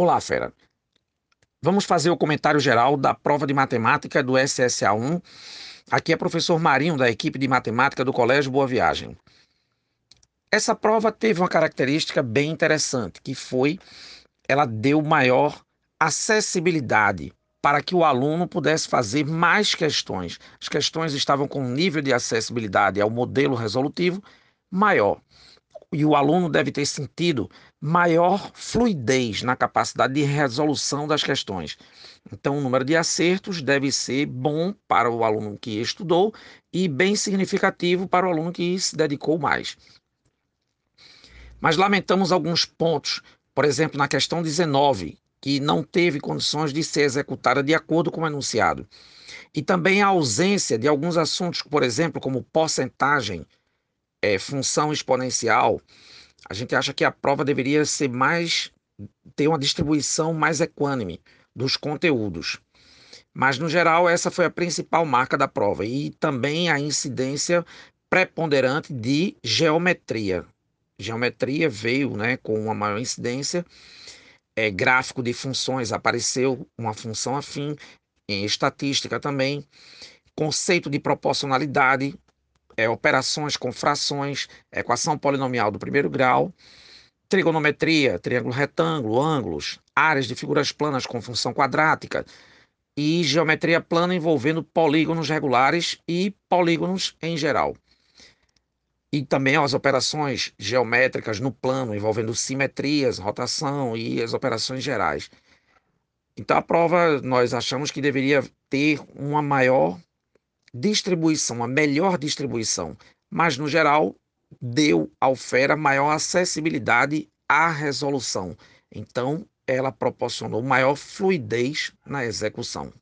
Olá, fera. Vamos fazer o comentário geral da prova de matemática do SSA 1. Aqui é professor Marinho, da equipe de matemática do Colégio Boa Viagem. Essa prova teve uma característica bem interessante, que foi ela deu maior acessibilidade para que o aluno pudesse fazer mais questões. As questões estavam com um nível de acessibilidade ao modelo resolutivo maior. E o aluno deve ter sentido maior fluidez na capacidade de resolução das questões. Então, o número de acertos deve ser bom para o aluno que estudou e bem significativo para o aluno que se dedicou mais. Mas lamentamos alguns pontos, por exemplo, na questão 19, que não teve condições de ser executada de acordo com o enunciado. E também a ausência de alguns assuntos, por exemplo, como porcentagem, é, função exponencial. A gente acha que a prova deveria ser mais ter uma distribuição mais equânime dos conteúdos. Mas, no geral, essa foi a principal marca da prova e também a incidência preponderante de geometria. Geometria veio né, com uma maior incidência é, gráfico de funções, apareceu uma função afim, em estatística também, conceito de proporcionalidade, é, operações com frações, equação polinomial do primeiro grau, trigonometria, triângulo retângulo, ângulos, áreas de figuras planas com função quadrática e geometria plana envolvendo polígonos regulares e polígonos em geral e também as operações geométricas no plano, envolvendo simetrias, rotação e as operações gerais. Então, a prova nós achamos que deveria ter uma maior distribuição, uma melhor distribuição, mas no geral deu ao FERA maior acessibilidade à resolução. Então, ela proporcionou maior fluidez na execução.